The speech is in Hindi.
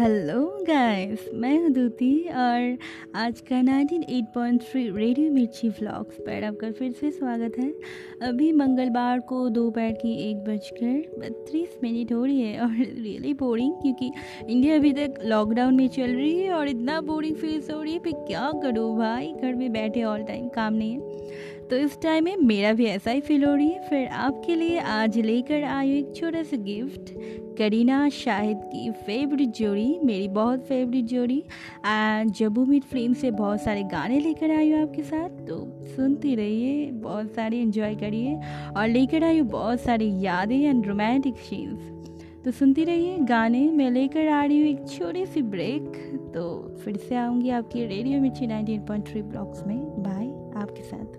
हेलो गाइस मैं हूँ दूती और आज का 98.3 रेडियो मिर्ची व्लॉग्स पर आपका फिर से स्वागत है। अभी मंगलवार को दोपहर की एक बजकर बत्तीस मिनट हो रही है और रियली बोरिंग क्योंकि इंडिया अभी तक लॉकडाउन में चल रही है और इतना बोरिंग फील हो रही है फिर क्या करूँ भाई? घर में बैठे ऑल टाइम काम नहीं है। तो इस टाइम में मेरा भी ऐसा ही फील हो रही है। फिर आपके लिए आज लेकर आई एक छोटा सा गिफ्ट करीना शाहिद की फेवरेट जोड़ी, मेरी बहुत फेवरेट जोड़ी। एंड जबू मीट फ़िल्म से बहुत सारे गाने लेकर आई हूँ आपके साथ। तो सुनती रहिए, बहुत सारे इन्जॉय करिए और लेकर आई हूँ बहुत सारी यादें एंड रोमांटिक सीन्स तो सुनती रहिए गाने, मैं लेकर आ रही हूँ एक छोटी सी ब्रेक तो फिर से आऊँगी आपकी रेडियो मिर्ची 19.3 ब्लॉक्स में। बाय आपके साथ।